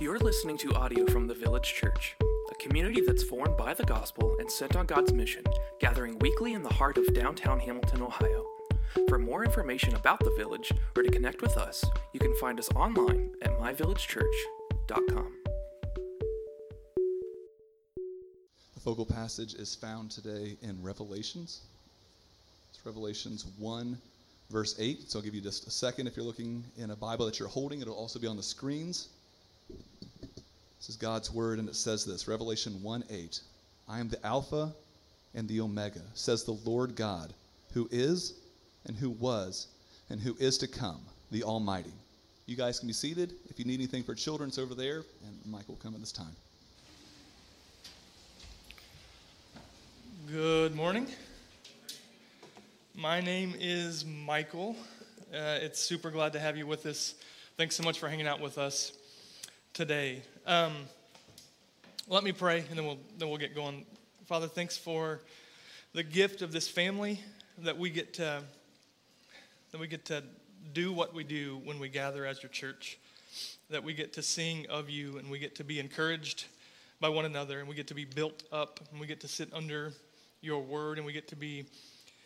You're listening to audio from the Village Church, a community that's formed by the gospel and sent on God's mission, gathering weekly in the heart of downtown Hamilton, Ohio. For more information about the village or to connect with us, you can find us online at myvillagechurch.com. The focal passage is found today in Revelations. It's Revelations 1, verse 8. So I'll give you just a second if you're looking in a Bible that you're holding. It'll also be on the screens. This is God's word, and it says this Revelation 1 8. I am the Alpha and the Omega, says the Lord God, who is, and who was, and who is to come, the Almighty. You guys can be seated. If you need anything for children, it's over there, and Mike will come at this time. Good morning. My name is Michael. Uh, it's super glad to have you with us. Thanks so much for hanging out with us today. Um, let me pray, and then we'll then we'll get going. Father, thanks for the gift of this family that we get to that we get to do what we do when we gather as your church. That we get to sing of you, and we get to be encouraged by one another, and we get to be built up, and we get to sit under your word, and we get to be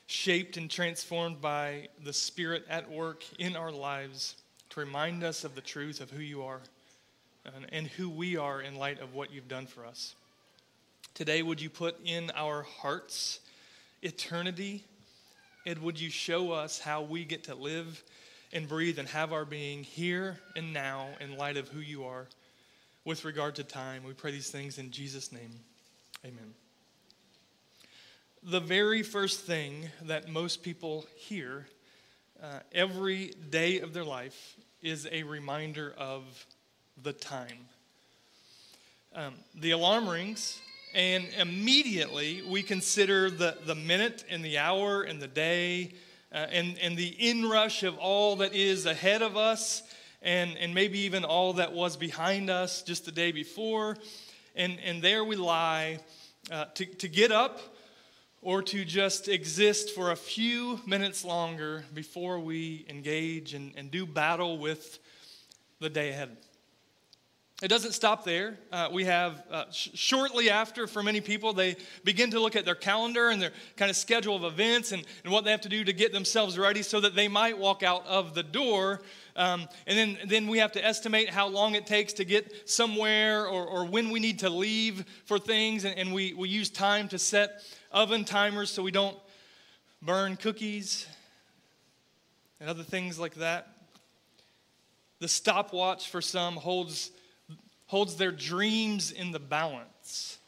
shaped and transformed by the Spirit at work in our lives to remind us of the truth of who you are and, who we are in light of what you've done for us. Today, would you put in our hearts eternity? And would you show us how we get to live and breathe and have our being here and now in light of who you are with regard to time? We pray these things in Jesus' name. Amen the very first thing that most people hear uh, every day of their life is a reminder of the time. Um, the alarm rings, and immediately we consider the, the minute and the hour and the day uh, and, and the inrush of all that is ahead of us and, and maybe even all that was behind us just the day before. And, and there we lie uh, to, to get up or to just exist for a few minutes longer before we engage and, and do battle with the day ahead. It doesn't stop there. Uh, we have uh, sh- shortly after, for many people, they begin to look at their calendar and their kind of schedule of events and, and what they have to do to get themselves ready so that they might walk out of the door. Um, and then, then we have to estimate how long it takes to get somewhere or, or when we need to leave for things. And, and we, we use time to set oven timers so we don't burn cookies and other things like that. The stopwatch for some holds, holds their dreams in the balance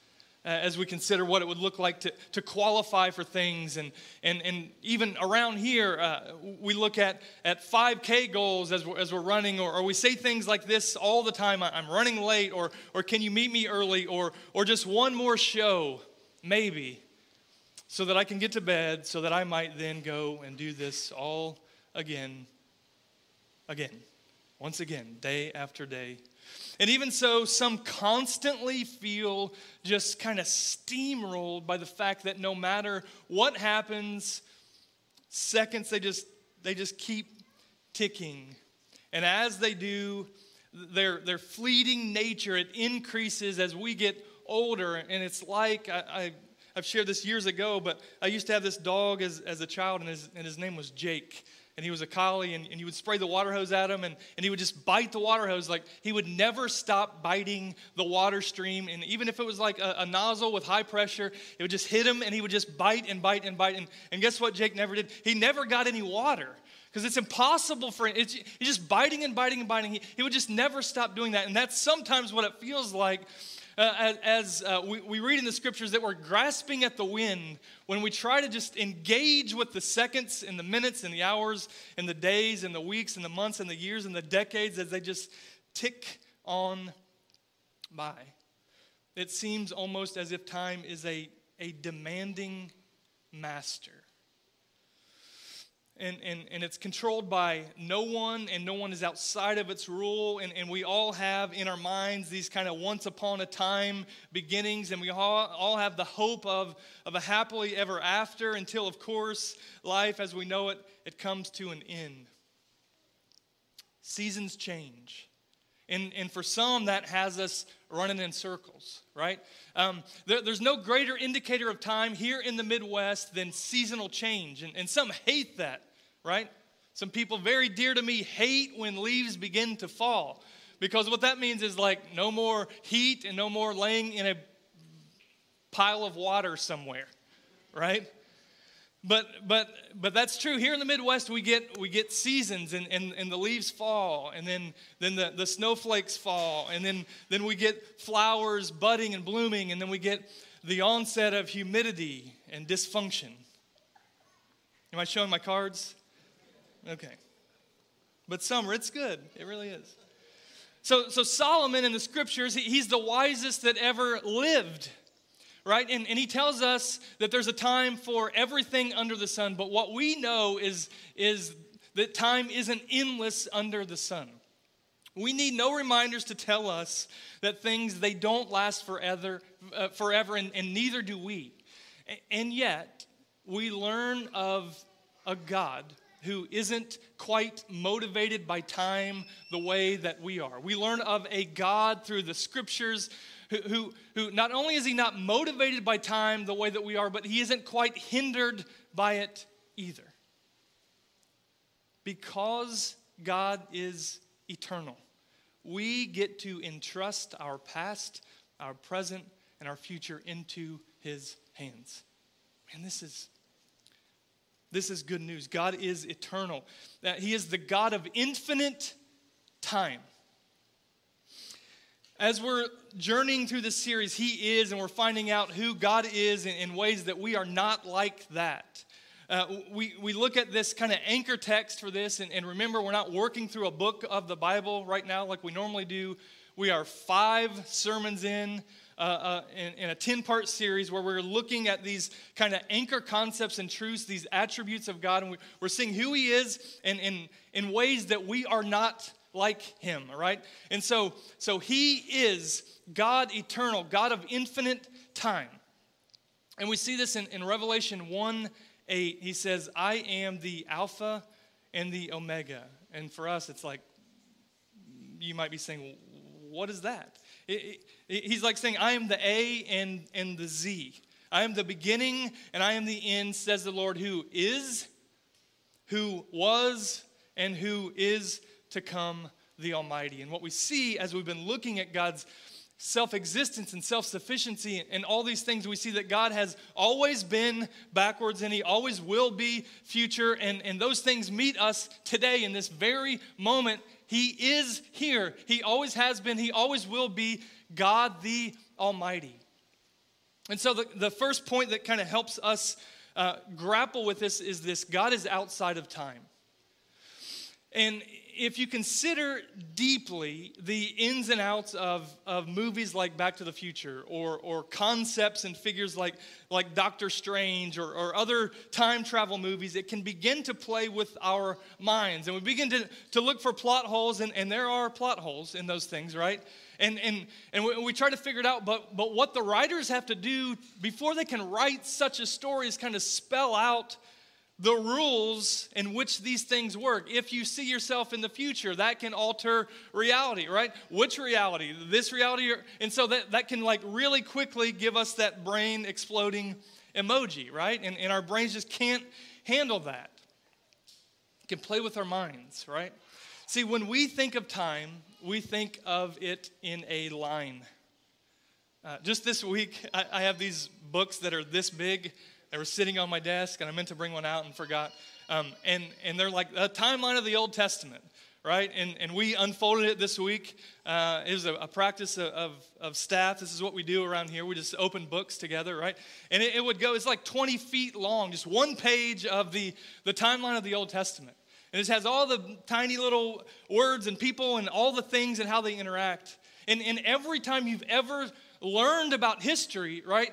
uh, as we consider what it would look like to, to qualify for things. And, and, and even around here, uh, we look at, at 5K goals as we're, as we're running, or, or we say things like this all the time I'm running late, or, or can you meet me early, or, or just one more show, maybe so that I can get to bed, so that I might then go and do this all again, again, once again, day after day. And even so, some constantly feel just kind of steamrolled by the fact that no matter what happens, seconds they just they just keep ticking. And as they do, their, their fleeting nature, it increases as we get older. And it's like I, I I've shared this years ago, but I used to have this dog as, as a child, and his, and his name was Jake. And he was a collie, and, and you would spray the water hose at him, and, and he would just bite the water hose. Like he would never stop biting the water stream. And even if it was like a, a nozzle with high pressure, it would just hit him, and he would just bite and bite and bite. And, and guess what Jake never did? He never got any water because it's impossible for him. It's, he's just biting and biting and biting. He, he would just never stop doing that. And that's sometimes what it feels like uh, as, uh, we, we read in the scriptures that we're grasping at the wind when we try to just engage with the seconds and the minutes and the hours and the days and the weeks and the months and the years and the decades as they just tick on by. It seems almost as if time is a, a demanding master and, and, and it's controlled by no one, and no one is outside of its rule. And, and we all have in our minds these kind of once upon a time beginnings, and we all, all have the hope of, of a happily ever after until, of course, life as we know it, it comes to an end. Seasons change, And, and for some, that has us running in circles, right? Um, there, there's no greater indicator of time here in the Midwest than seasonal change. And, and some hate that, right? Some people very dear to me hate when leaves begin to fall because what that means is like no more heat and no more laying in a pile of water somewhere, right? But but but that's true. Here in the Midwest, we get we get seasons and, and, and the leaves fall, and then then the, the snowflakes fall, and then then we get flowers budding and blooming, and then we get the onset of humidity and dysfunction. Am I showing my cards? Okay. But summer, it's good. It really is. So, so Solomon in the scriptures, he, he's the wisest that ever lived right? And, and he tells us that there's a time for everything under the sun, but what we know is, is that time isn't endless under the sun. We need no reminders to tell us that things they don't last forever, uh, forever and, and neither do we. And yet, we learn of a God who isn't quite motivated by time the way that we are. We learn of a God through the scriptures who, who, not only is he not motivated by time the way that we are, but he isn't quite hindered by it either. Because God is eternal, we get to entrust our past, our present, and our future into his hands. And this is this is good news. God is eternal. He is the God of infinite time as we're journeying through this series, He is, and we're finding out who God is in, in ways that we are not like that. Uh, we, we look at this kind of anchor text for this, and, and remember, we're not working through a book of the Bible right now like we normally do. We are five sermons in, uh, uh, in, in, a 10 part series where we're looking at these kind of anchor concepts and truths, these attributes of God, and we, are seeing who He is and in, in ways that we are not like him, all right? And so, so he is God eternal, God of infinite time. And we see this in, in Revelation 1 8. He says, I am the Alpha and the Omega. And for us, it's like, you might be saying, what is that? It, it, he's like saying, I am the A and, and the Z. I am the beginning and I am the end, says the Lord, who is, who was, and who is to come the Almighty. And what we see as we've been looking at God's self existence and self sufficiency and all these things, we see that God has always been backwards and He always will be future. And, and those things meet us today in this very moment. He is here. He always has been. He always will be God the Almighty. And so, the, the first point that kind of helps us uh, grapple with this is this God is outside of time. And if you consider deeply the ins and outs of, of movies like Back to the Future or, or concepts and figures like, like Doctor Strange or, or other time travel movies, it can begin to play with our minds. And we begin to, to look for plot holes, and, and there are plot holes in those things, right? And, and, and we, we try to figure it out, but, but what the writers have to do before they can write such a story is kind of spell out the rules in which these things work. If you see yourself in the future, that can alter reality, right? Which reality? This reality? And so that, that can like really quickly give us that brain exploding emoji, right? And, and our brains just can't handle that. It can play with our minds, right? See, when we think of time, we think of it in a line. Uh, just this week, I, I have these books that are this big they were sitting on my desk, and I meant to bring one out and forgot. Um, and, and they're like a timeline of the Old Testament, right? And, and we unfolded it this week. Uh, it was a, a practice of, of, of, staff. This is what we do around here. We just open books together, right? And it, it would go, it's like 20 feet long, just one page of the, the timeline of the Old Testament. And it has all the tiny little words and people and all the things and how they interact. And, and every time you've ever learned about history, right,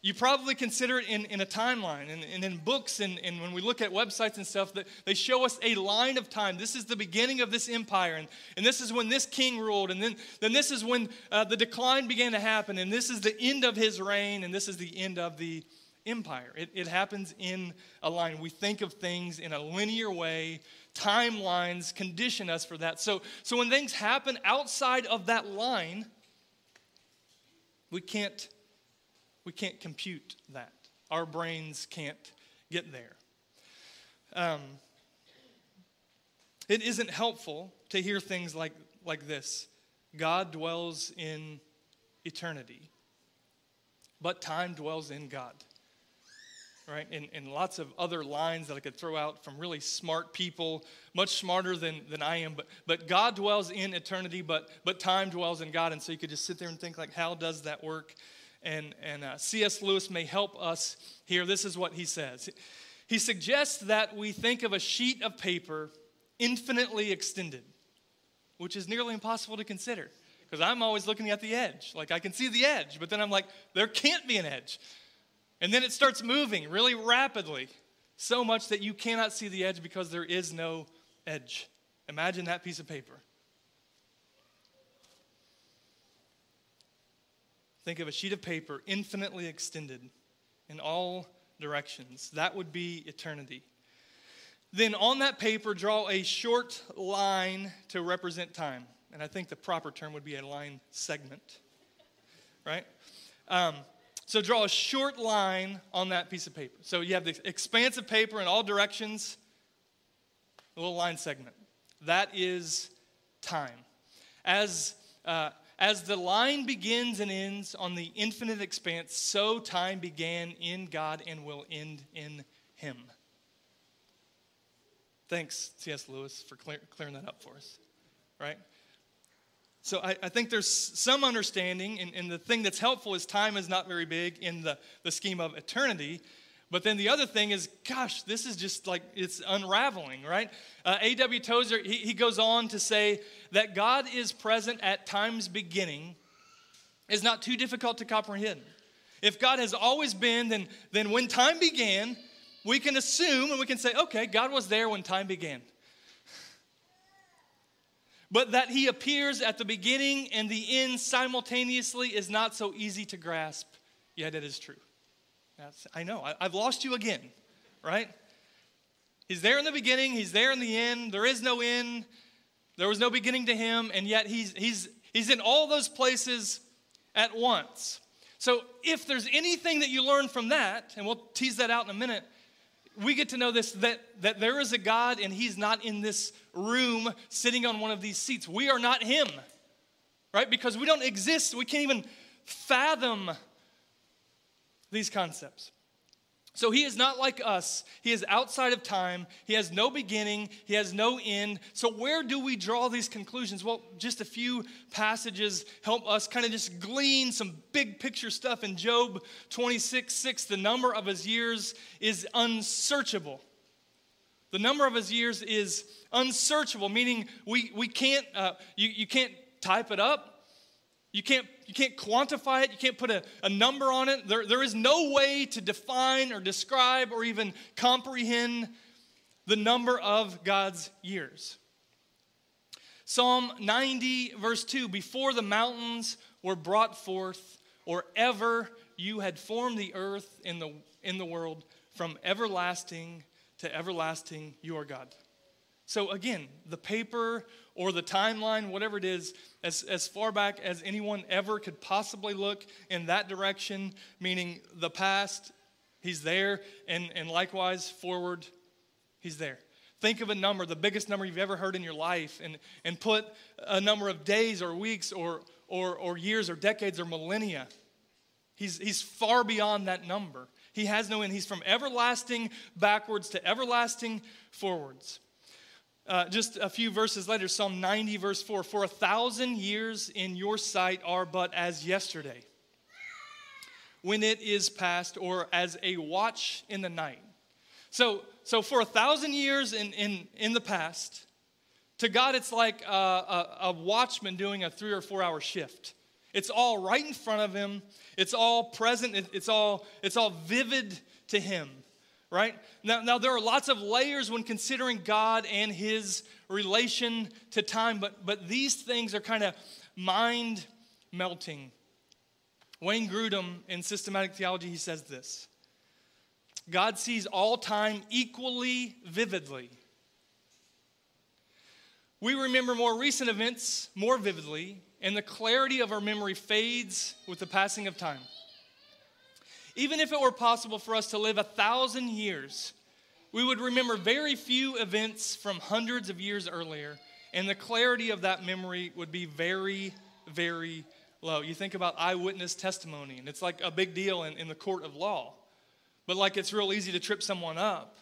you probably consider it in, in a timeline and, and in books and, and when we look at websites and stuff that they show us a line of time. This is the beginning of this empire and, and this is when this king ruled and then, then this is when uh, the decline began to happen and this is the end of his reign and this is the end of the empire. It, it happens in a line. We think of things in a linear way. Timelines condition us for that. So, so when things happen outside of that line, we can't, we can't compute that. Our brains can't get there. Um, it isn't helpful to hear things like, like this God dwells in eternity, but time dwells in God. Right? And, and lots of other lines that I could throw out from really smart people, much smarter than, than I am. But, but God dwells in eternity, but, but time dwells in God. And so you could just sit there and think, like, how does that work? And, and uh, C.S. Lewis may help us here. This is what he says. He suggests that we think of a sheet of paper infinitely extended, which is nearly impossible to consider because I'm always looking at the edge. Like I can see the edge, but then I'm like, there can't be an edge. And then it starts moving really rapidly, so much that you cannot see the edge because there is no edge. Imagine that piece of paper. Think of a sheet of paper infinitely extended in all directions. That would be eternity. Then on that paper, draw a short line to represent time. And I think the proper term would be a line segment, right? Um, so draw a short line on that piece of paper. So you have the expanse of paper in all directions, a little line segment. That is time. As, uh, as the line begins and ends on the infinite expanse, so time began in God and will end in Him. Thanks, C.S. Lewis, for clear, clearing that up for us, right? So I, I think there's some understanding, and, and, the thing that's helpful is time is not very big in the, the scheme of eternity. But then the other thing is, gosh, this is just like it's unraveling, right? Uh, A.W. Tozer, he, he goes on to say that God is present at time's beginning is not too difficult to comprehend. If God has always been, then, then when time began, we can assume and we can say, okay, God was there when time began. But that he appears at the beginning and the end simultaneously is not so easy to grasp, yet it is true. That's, I know, I, I've lost you again, right? He's there in the beginning, he's there in the end. There is no end, there was no beginning to him, and yet he's, he's, he's in all those places at once. So if there's anything that you learn from that, and we'll tease that out in a minute, we get to know this that, that there is a God and He's not in this room sitting on one of these seats. We are not Him, right? Because we don't exist. We can't even fathom these concepts. So he is not like us. He is outside of time. He has no beginning. He has no end. So, where do we draw these conclusions? Well, just a few passages help us kind of just glean some big picture stuff. In Job 26 6, the number of his years is unsearchable. The number of his years is unsearchable, meaning we, we can't, uh, you, you can't type it up. You can't, you can't quantify it, you can't put a, a number on it. There, there is no way to define or describe or even comprehend the number of God's years. Psalm 90, verse 2 Before the mountains were brought forth, or ever you had formed the earth in the, in the world, from everlasting to everlasting, you are God. So again, the paper or the timeline, whatever it is, as, as far back as anyone ever could possibly look in that direction, meaning the past, he's there, and, and likewise forward, he's there. Think of a number, the biggest number you've ever heard in your life, and, and put a number of days or weeks or, or, or years or decades or millennia. He's, he's far beyond that number. He has no end. He's from everlasting backwards to everlasting forwards. Uh, just a few verses later, Psalm 90, verse 4 For a thousand years in your sight are but as yesterday, when it is past, or as a watch in the night. So, so for a thousand years in, in, in the past, to God, it's like a, a, a watchman doing a three or four hour shift. It's all right in front of him. It's all present. It's all, it's all vivid to him right? Now, now, there are lots of layers when considering God and his relation to time, but, but these things are kind of mind melting. Wayne Grudem in Systematic Theology, he says this God sees all time equally vividly. We remember more recent events more vividly, and the clarity of our memory fades with the passing of time. Even if it were possible for us to live a thousand years, we would remember very few events from hundreds of years earlier, and the clarity of that memory would be very, very low. You think about eyewitness testimony, and it's like a big deal in, in the court of law, but like it's real easy to trip someone up.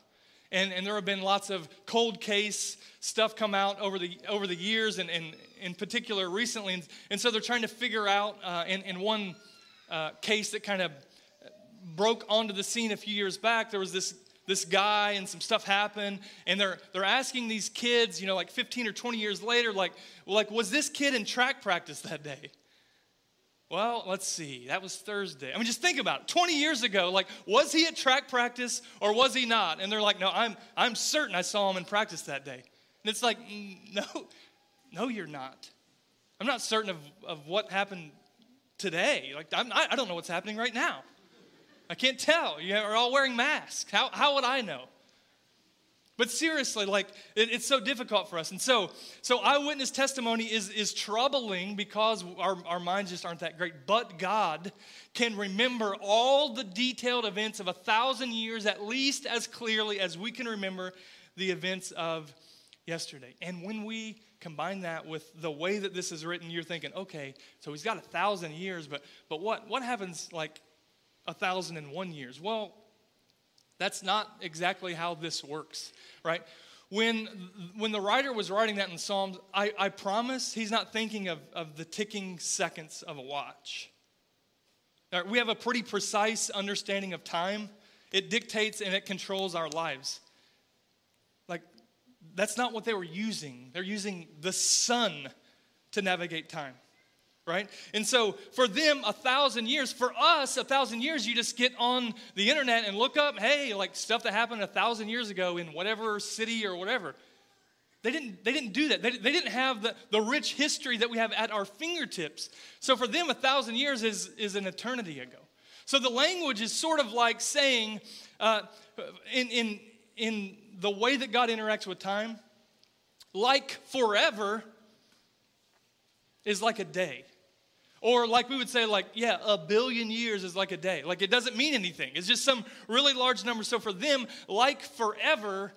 And, and there have been lots of cold case stuff come out over the, over the years, and, and in particular recently. And, and so they're trying to figure out uh, in, in one uh, case that kind of broke onto the scene a few years back, there was this this guy and some stuff happened and they're they're asking these kids you know like 15 or 20 years later like like was this kid in track practice that day? Well let's see. That was thursday. I mean just think about it. 20 years ago like was he at track practice or was he not? And they're like no i'm i'm certain i saw him in practice that day. And it's like no no you're not. I'm not certain of, of what happened today. Like I'm, i don't know what's happening right now I can't tell. You're all wearing masks. How, how would I know? But seriously, like it, it's so difficult for us. And so, so eyewitness testimony is, is troubling because our, our minds just aren't that great. But God can remember all the detailed events of a thousand years at least as clearly as we can remember the events of yesterday. And when we combine that with the way that this is written, you're thinking, okay, so he's got a thousand years, but but what what happens like a thousand and one years. Well, that's not exactly how this works, right? When, when the writer was writing that in Psalms, I, I promise he's not thinking of, of the ticking seconds of a watch. We have a pretty precise understanding of time. It dictates and it controls our lives. Like, that's not what they were using. They're using the sun to navigate time right? And so for them, a thousand years, for us, a thousand years, you just get on the internet and look up, hey, like stuff that happened a thousand years ago in whatever city or whatever. They didn't, they didn't do that. They, they didn't have the, the rich history that we have at our fingertips. So for them, a thousand years is, is an eternity ago. So the language is sort of like saying, uh, in, in, in the way that God interacts with time, like forever is like a day. Or, like we would say, like, yeah, a billion years is like a day. Like, it doesn't mean anything. It's just some really large number. So, for them, like forever,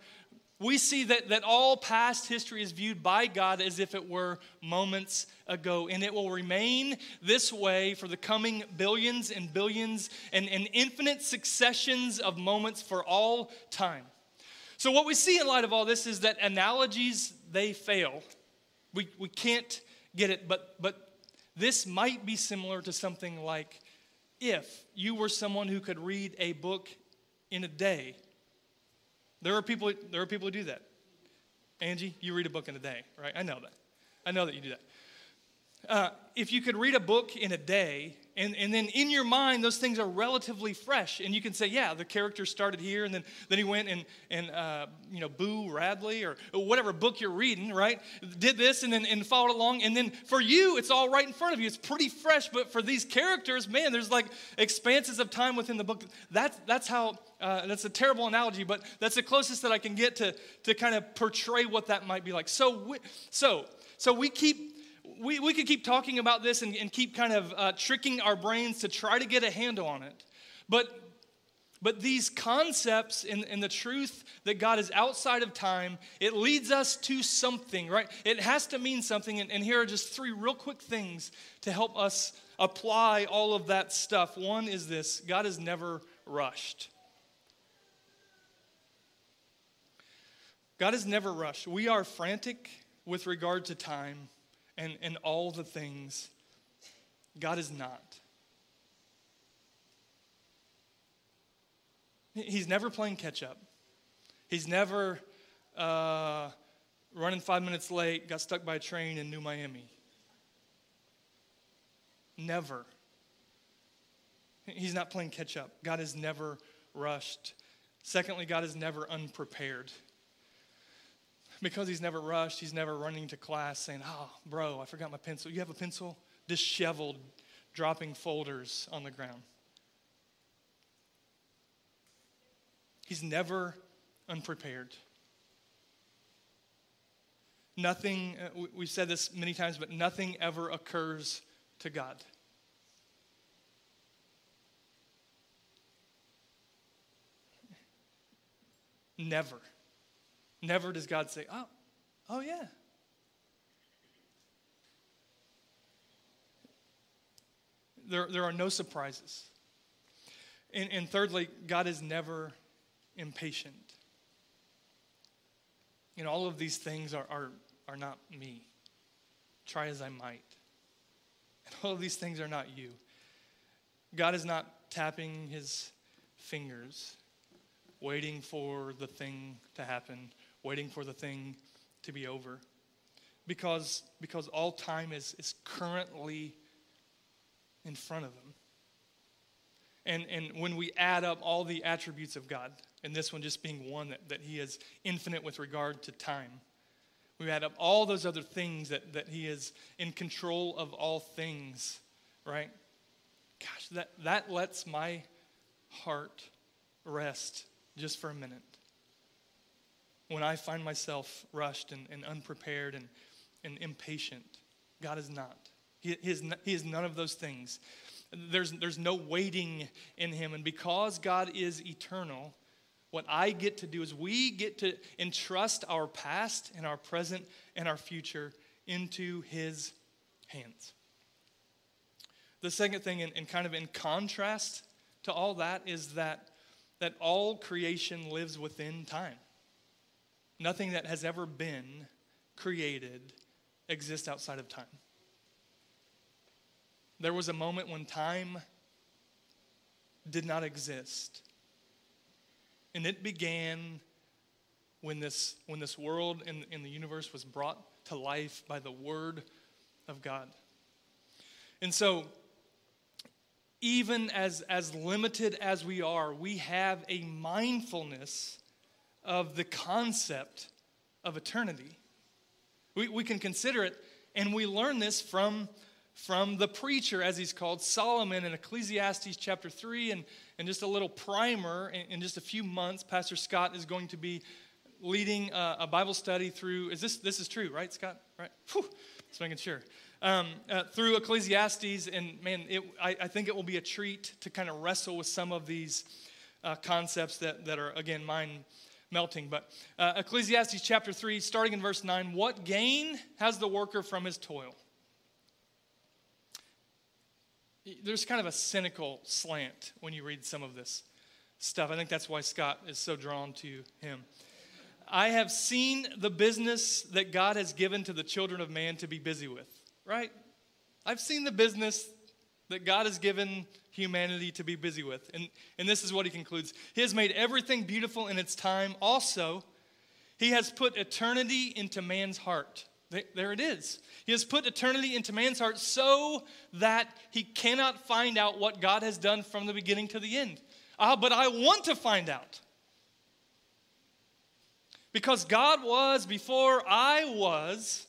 we see that, that all past history is viewed by God as if it were moments ago. And it will remain this way for the coming billions and billions and, and infinite successions of moments for all time. So, what we see in light of all this is that analogies, they fail. We, we can't get it, but, but this might be similar to something like if you were someone who could read a book in a day. There are people, there are people who do that. Angie, you read a book in a day, right? I know that. I know that you do that. Uh, if you could read a book in a day, and, and then in your mind, those things are relatively fresh, and you can say, yeah, the character started here, and then, then he went and, and uh, you know, Boo Radley, or whatever book you're reading, right? Did this and then and followed along, and then for you, it's all right in front of you. It's pretty fresh, but for these characters, man, there's like expanses of time within the book. That's, that's how, uh, that's a terrible analogy, but that's the closest that I can get to, to kind of portray what that might be like. So, we, so, so we keep we, we could keep talking about this and, and keep kind of uh, tricking our brains to try to get a handle on it. But, but these concepts and, and the truth that God is outside of time, it leads us to something, right? It has to mean something. And, and here are just three real quick things to help us apply all of that stuff. One is this God is never rushed. God is never rushed. We are frantic with regard to time and, and all the things. God is not. He's never playing catch up. He's never uh, running five minutes late, got stuck by a train in New Miami. Never. He's not playing catch up. God is never rushed. Secondly, God is never unprepared because he's never rushed, he's never running to class saying, Oh, bro, I forgot my pencil. You have a pencil? Disheveled, dropping folders on the ground. He's never unprepared. nothing, uh, we've said this many times, but nothing ever occurs to God. Never. Never does God say, oh, oh yeah. There, there are no surprises. And, and thirdly, God is never impatient. And all of these things are, are, are not me. Try as I might. And all of these things are not you. God is not tapping his fingers, waiting for the thing to happen, waiting for the thing to be over. Because, because all time is, is currently in front of him. And, and when we add up all the attributes of God, and this one just being one that, that he is infinite with regard to time, we add up all those other things that, that he is in control of all things, right? Gosh, that, that lets my heart rest just for a minute. When I find myself rushed and, and unprepared and, and impatient, God is not. He, he, is, he is none of those things. There's, there's no waiting in him. And because God is eternal, what I get to do is we get to entrust our past and our present and our future into his hands. The second thing, and kind of in contrast to all that, is that, that all creation lives within time. Nothing that has ever been created exists outside of time. There was a moment when time did not exist. And it began when this, when this world and, and the universe was brought to life by the Word of God. And so, even as, as limited as we are, we have a mindfulness of the concept of eternity. We, we can consider it, and we learn this from from the preacher, as he's called, Solomon in Ecclesiastes chapter 3. And, and just a little primer, in, in just a few months, Pastor Scott is going to be leading a, a, Bible study through, is this, this is true, right, Scott? Right? Whew, just making sure. Um, uh, through Ecclesiastes, and man, it, I, I, think it will be a treat to kind of wrestle with some of these uh, concepts that, that are, again, mind melting. But uh, Ecclesiastes chapter 3, starting in verse 9 What gain has the worker from his toil? there's kind of a cynical slant when you read some of this stuff. I think that's why Scott is so drawn to him. I have seen the business that God has given to the children of man to be busy with, right? I've seen the business that God has given humanity to be busy with. And, and this is what he concludes He has made everything beautiful in its time. Also, He has put eternity into man's heart. There it is. He has put eternity into man's heart so that he cannot find out what God has done from the beginning to the end. Ah, but I want to find out. Because God was before I was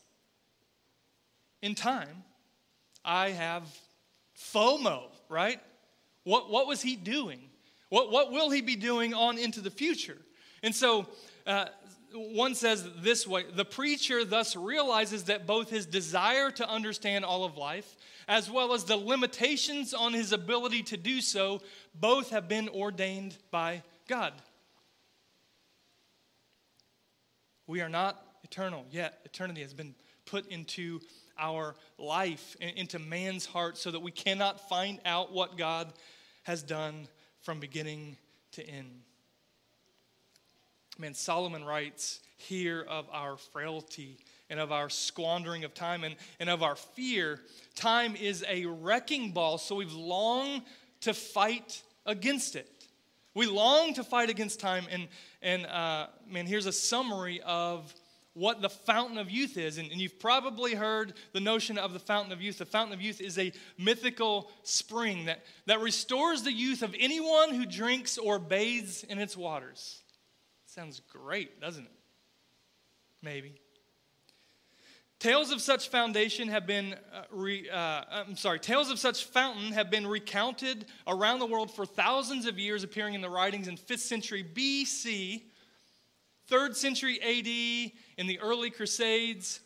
in time, I have FOMO, right? What, what was he doing? What, what will he be doing on into the future? And so, uh, one says this way the preacher thus realizes that both his desire to understand all of life as well as the limitations on his ability to do so both have been ordained by god we are not eternal yet eternity has been put into our life into man's heart so that we cannot find out what god has done from beginning to end Man, Solomon writes here of our frailty and of our squandering of time and, and of our fear. Time is a wrecking ball, so we've longed to fight against it. We long to fight against time. And, and uh, man, here's a summary of what the fountain of youth is. And, and, you've probably heard the notion of the fountain of youth. The fountain of youth is a mythical spring that, that restores the youth of anyone who drinks or bathes in its waters. Sounds great, doesn't it? Maybe. Tales of such foundation have been, uh, re, uh, I'm sorry, tales of such fountain have been recounted around the world for thousands of years, appearing in the writings in 5th century BC 3rd century AD in the early Crusades,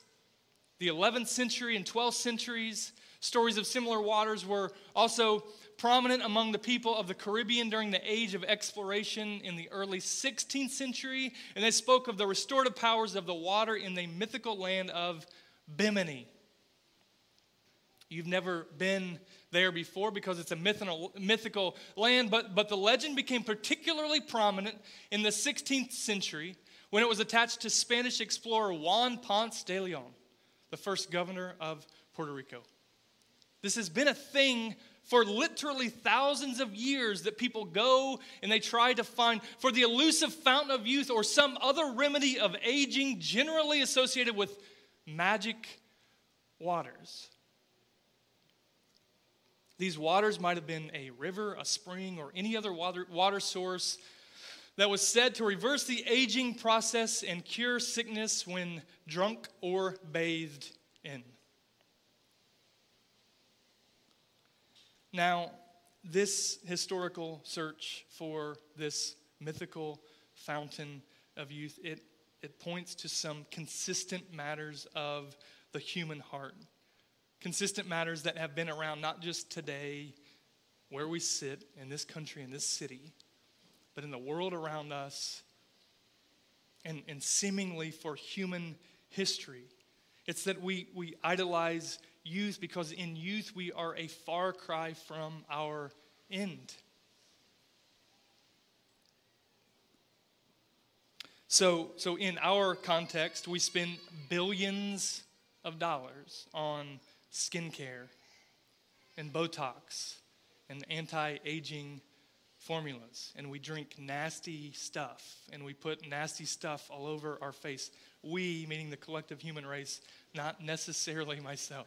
the 11th century and 12th centuries. Stories of similar waters were also prominent among the people of the Caribbean during the age of exploration in the early 16th century, and they spoke of the restorative powers of the water in the mythical land of Bimini. You've never been there before because it's a mythical, land, but, but the legend became particularly prominent in the 16th century when it was attached to Spanish explorer Juan Ponce de Leon, the first governor of Puerto Rico. This has been a thing for literally thousands of years that people go and they try to find for the elusive fountain of youth or some other remedy of aging, generally associated with magic waters. These waters might have been a river, a spring, or any other water, water source that was said to reverse the aging process and cure sickness when drunk or bathed in. Now, this historical search for this mythical fountain of youth, it, it points to some consistent matters of the human heart. Consistent matters that have been around not just today, where we sit in this country, in this city, but in the world around us, and, and seemingly for human history. It's that we, we idolize youth because in youth we are a far cry from our end. So, so in our context, we spend billions of dollars on skincare and Botox and anti aging formulas. And we drink nasty stuff and we put nasty stuff all over our face. We, meaning the collective human race, not necessarily myself.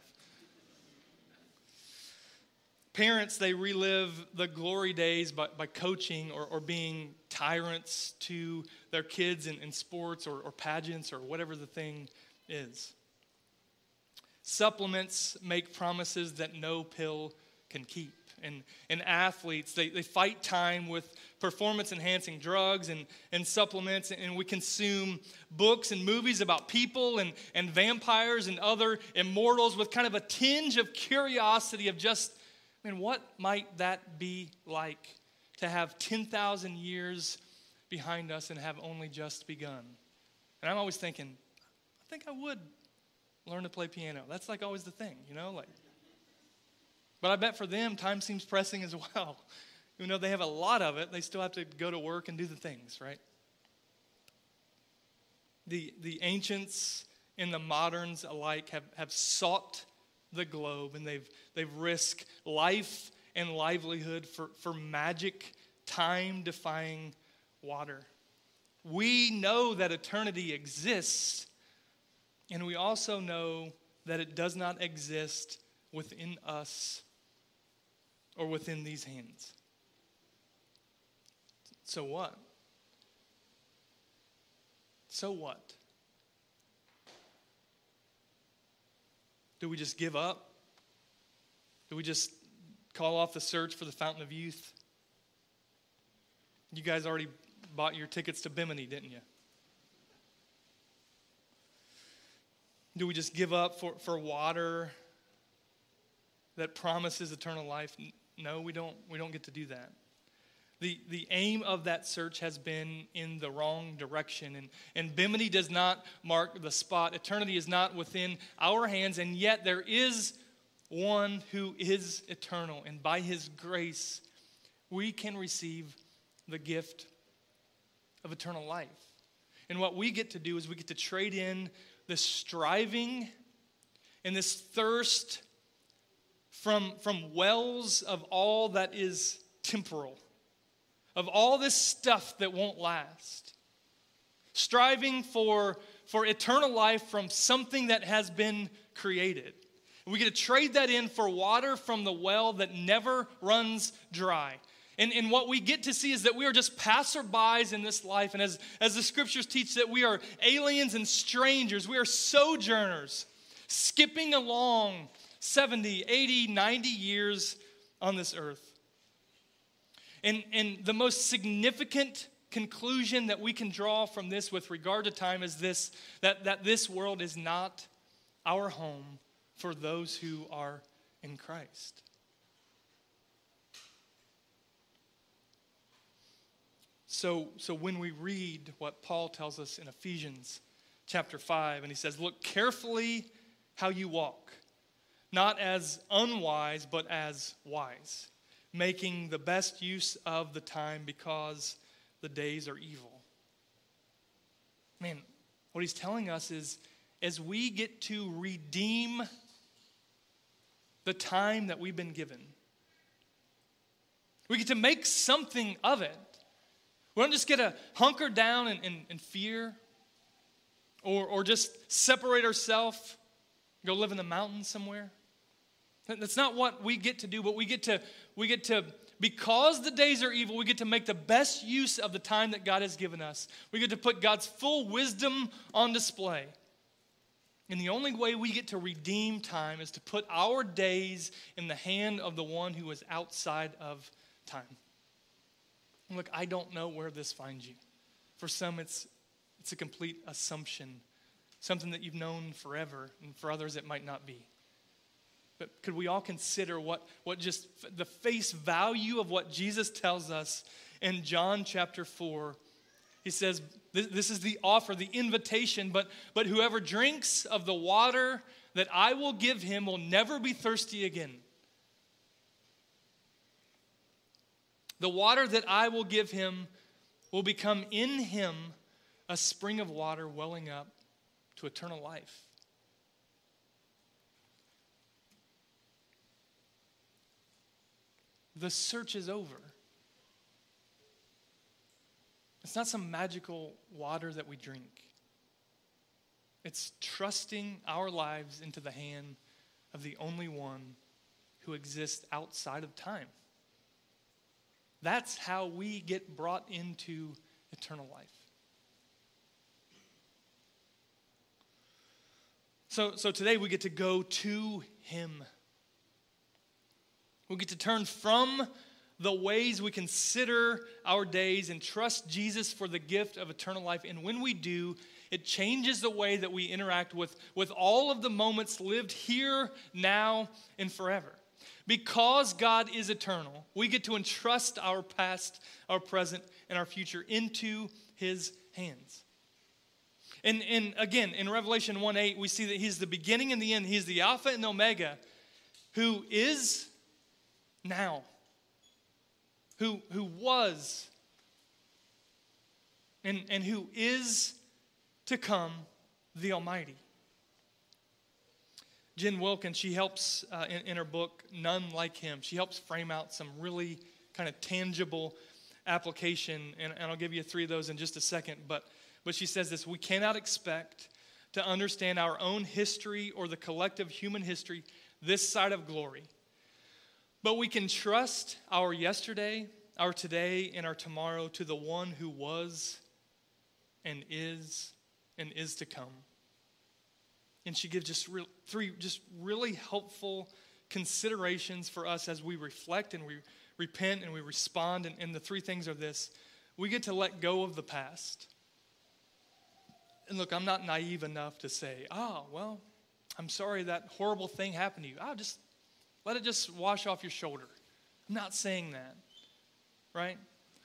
Parents, they relive the glory days by, by coaching or, or being tyrants to their kids in, in sports or, or pageants or whatever the thing is. Supplements make promises that no pill can keep. And, and athletes, they, they fight time with performance enhancing drugs and, and supplements, and we consume books and movies about people and, and vampires and other immortals with kind of a tinge of curiosity of just I mean, what might that be like to have 10,000 years behind us and have only just begun? And I'm always thinking, I think I would learn to play piano. That's like always the thing, you know? Like, but I bet for them, time seems pressing as well. Even though they have a lot of it, they still have to go to work and do the things, right? The, the ancients and the moderns alike have, have sought the globe and they've, they've risked life and livelihood for, for magic, time defying water. We know that eternity exists, and we also know that it does not exist within us or within these hands. So what? So what? Do we just give up? Do we just call off the search for the fountain of youth? You guys already bought your tickets to Bimini, didn't you? Do we just give up for, for water that promises eternal life? No, we don't, we don't get to do that. The, the aim of that search has been in the wrong direction. And, and Bimini does not mark the spot. Eternity is not within our hands, and yet there is one who is eternal. And by his grace, we can receive the gift of eternal life. And what we get to do is we get to trade in this striving and this thirst from, from wells of all that is temporal of all this stuff that won't last. Striving for, for eternal life from something that has been created. We get to trade that in for water from the well that never runs dry. And, and what we get to see is that we are just passerbys in this life. And as, as the scriptures teach, that we are aliens and strangers, we are sojourners, skipping along 70, 80, 90 years on this earth. And, and the most significant conclusion that we can draw from this with regard to time is this that, that this world is not our home for those who are in Christ. So, so when we read what Paul tells us in Ephesians chapter 5, and he says, Look carefully how you walk, not as unwise, but as wise, making the best use of the time because the days are evil. Man, what he's telling us is as we get to redeem the time that we've been given, we get to make something of it. We don't just get to hunker down in, in, in fear or, or just separate ourselves, go live in the mountains somewhere. That's not what we get to do, but we get to, we get to, because the days are evil, we get to make the best use of the time that God has given us. We get to put God's full wisdom on display. And the only way we get to redeem time is to put our days in the hand of the one who is outside of time. Look, I don't know where this finds you. For some, it's, it's a complete assumption, something that you've known forever, and for others, it might not be. But could we all consider what, what just the face value of what Jesus tells us in John chapter 4? He says, this, this is the offer, the invitation, but, but whoever drinks of the water that I will give him will never be thirsty again. The water that I will give him will become in him a spring of water welling up to eternal life. The search is over. It's not some magical water that we drink. It's trusting our lives into the hand of the only one who exists outside of time. That's how we get brought into eternal life. So, so today we get to go to Him. We get to turn from the ways we consider our days and trust Jesus for the gift of eternal life. And when we do, it changes the way that we interact with, with all of the moments lived here, now, and forever. Because God is eternal, we get to entrust our past, our present, and our future into His hands. And, and again, in Revelation 1 8, we see that He's the beginning and the end. He's the Alpha and the Omega, who is now, who, who was, and, and who is to come, the Almighty. Jen Wilkins, she helps uh, in, in her book, None Like Him. She helps frame out some really kind of tangible application, and, and I'll give you three of those in just a second. But, but she says this We cannot expect to understand our own history or the collective human history this side of glory. But we can trust our yesterday, our today, and our tomorrow to the one who was and is and is to come and she gives just re- three just really helpful considerations for us as we reflect and we repent and we respond. And, and the three things are this we get to let go of the past. And look, I'm not naive enough to say, oh, well, I'm sorry that horrible thing happened to you. I'll just let it just wash off your shoulder. I'm not saying that, right?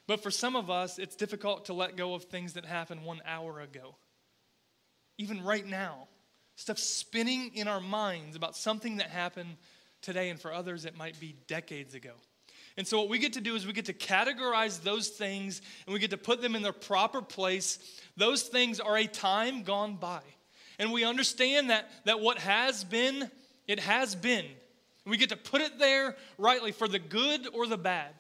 But for some of us, it's difficult to let go of things that happened one hour ago, even right now stuff spinning in our minds about something that happened today, and for others, it might be decades ago. And so, what we get to do is we get to categorize those things and we get to put them in their proper place. Those things are a time gone by. And we understand that, that what has been, it has been. We get to put it there rightly for the good or the bad.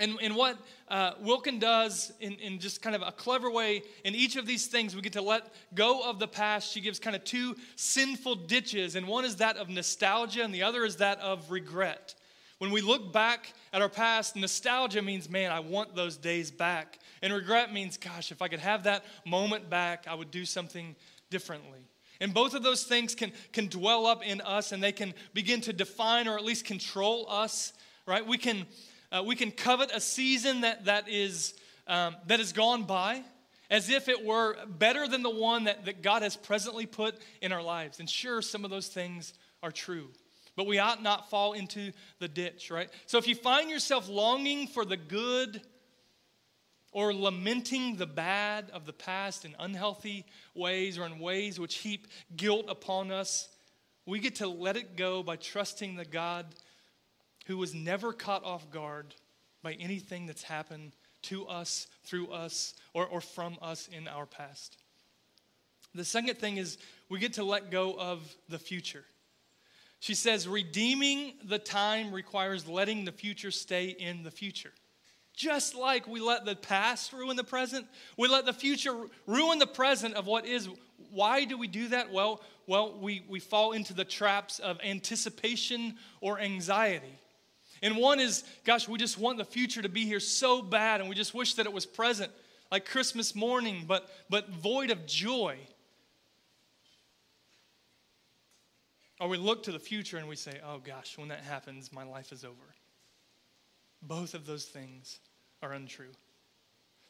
And, and what uh, Wilkin does in, in just kind of a clever way, in each of these things, we get to let go of the past. She gives kind of two sinful ditches, and one is that of nostalgia, and the other is that of regret. When we look back at our past, nostalgia means, man, I want those days back. And regret means, gosh, if I could have that moment back, I would do something differently. And both of those things can, can dwell up in us and they can begin to define or at least control us, right? We can uh, we can covet a season that, that is um, that has gone by as if it were better than the one that, that God has presently put in our lives. And sure, some of those things are true, but we ought not fall into the ditch, right? So if you find yourself longing for the good or lamenting the bad of the past in unhealthy ways or in ways which heap guilt upon us, we get to let it go by trusting the God who was never caught off guard by anything that's happened to us, through us, or, or from us in our past. The second thing is we get to let go of the future. She says, redeeming the time requires letting the future stay in the future. Just like we let the past ruin the present, we let the future ruin the present of what is. Why do we do that? Well, well, we, we fall into the traps of anticipation or anxiety. And one is, gosh, we just want the future to be here so bad, and we just wish that it was present, like Christmas morning, but, but void of joy. Or we look to the future and we say, oh gosh, when that happens, my life is over. Both of those things are untrue.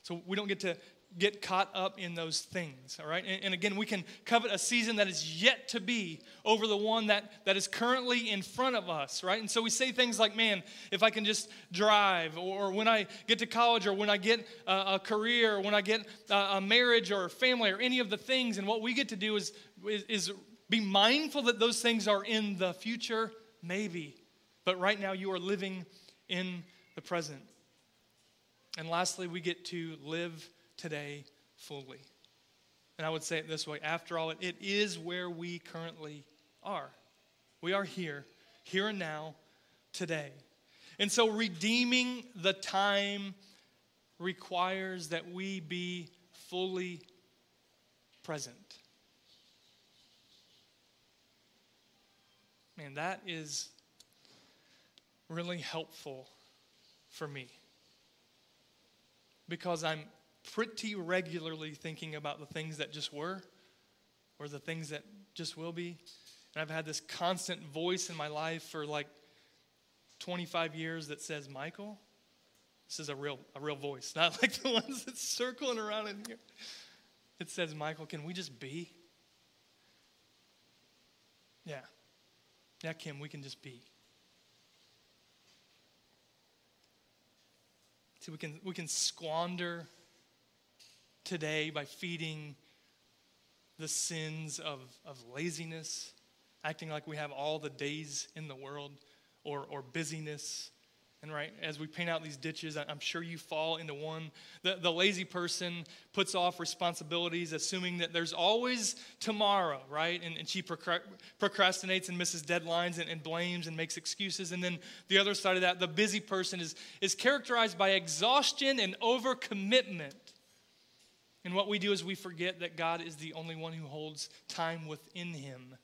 So we don't get to get caught up in those things, all right? And, and, again, we can covet a season that is yet to be over the one that, that is currently in front of us, right? And so we say things like, man, if I can just drive, or, when I get to college, or when I get a, a career, or when I get a, a, marriage or a family, or any of the things. And what we get to do is, is, is be mindful that those things are in the future, maybe. But right now, you are living in the present. And lastly, we get to live today fully. And I would say it this way after all, it is where we currently are. We are here, here and now, today. And so, redeeming the time requires that we be fully present. Man, that is really helpful for me because I'm pretty regularly thinking about the things that just were or the things that just will be. And I've had this constant voice in my life for like 25 years that says, Michael, this is a real, a real voice, not like the ones that's circling around in here. It says, Michael, can we just be? Yeah. Yeah, Kim, we can just be. See, we can, we can squander today by feeding the sins of, of laziness, acting like we have all the days in the world, or, or busyness, and right, as we paint out these ditches, I'm sure you fall into one. The, the lazy person puts off responsibilities, assuming that there's always tomorrow, right? And, and she procrastinates and misses deadlines and, and blames and makes excuses. And then the other side of that, the busy person is, is characterized by exhaustion and overcommitment. And what we do is we forget that God is the only one who holds time within him.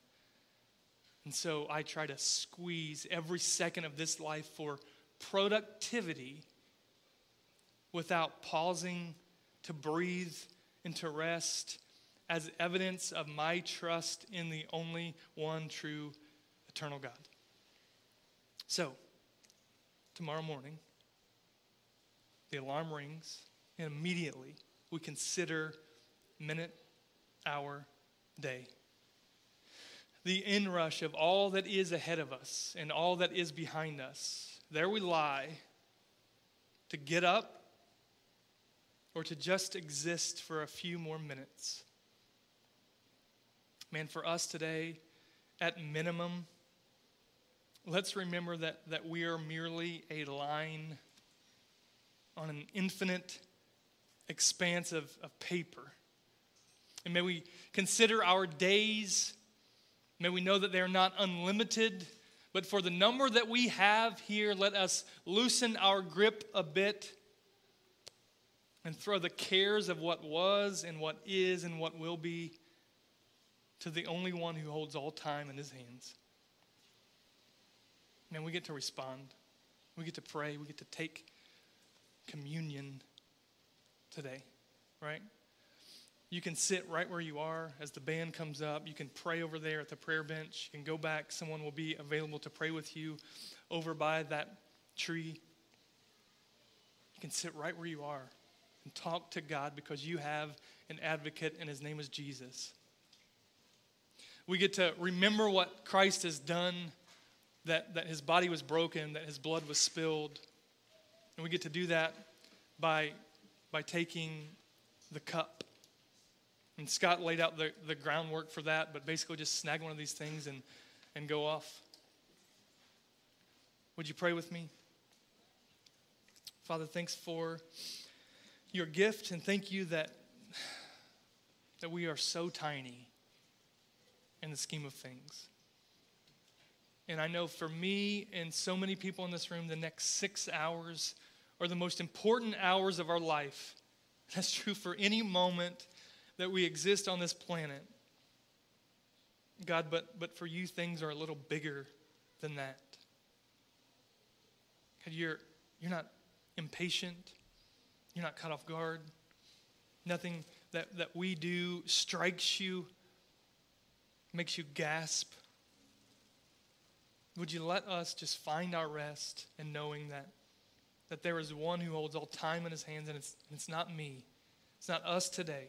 And so I try to squeeze every second of this life for productivity without pausing to breathe and to rest as evidence of my trust in the only one true eternal God. So, tomorrow morning, the alarm rings, and immediately we consider minute, hour, day. The inrush of all that is ahead of us and all that is behind us there we lie to get up or to just exist for a few more minutes. Man, for us today, at minimum, let's remember that, that we are merely a line on an infinite expanse of, of paper. And may we consider our days, may we know that they are not unlimited but for the number that we have here, let us loosen our grip a bit and throw the cares of what was and what is and what will be to the only one who holds all time in his hands. And we get to respond. We get to pray. We get to take communion today, right? You can sit right where you are as the band comes up. You can pray over there at the prayer bench. You can go back. Someone will be available to pray with you over by that tree. You can sit right where you are and talk to God because you have an advocate, and his name is Jesus. We get to remember what Christ has done, that, that his body was broken, that his blood was spilled. And we get to do that by, by taking the cup. And Scott laid out the, the groundwork for that, but basically just snag one of these things and, and go off. Would you pray with me? Father, thanks for your gift, and thank you that, that we are so tiny in the scheme of things. And I know for me and so many people in this room, the next six hours are the most important hours of our life. That's true for any moment that we exist on this planet. God, but, but for you, things are a little bigger than that. God, you're, you're not impatient, you're not caught off guard. Nothing that, that we do strikes you, makes you gasp. Would you let us just find our rest in knowing that, that there is one who holds all time in his hands, and it's, and it's not me, it's not us today.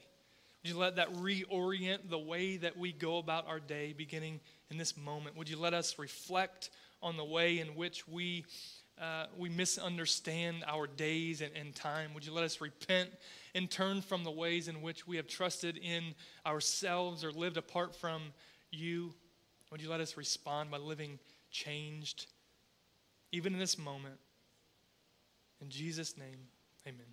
Would you let that reorient the way that we go about our day beginning in this moment? Would you let us reflect on the way in which we, uh, we misunderstand our days and, and time? Would you let us repent and turn from the ways in which we have trusted in ourselves or lived apart from you? Would you let us respond by living changed, even in this moment? In Jesus' name, amen.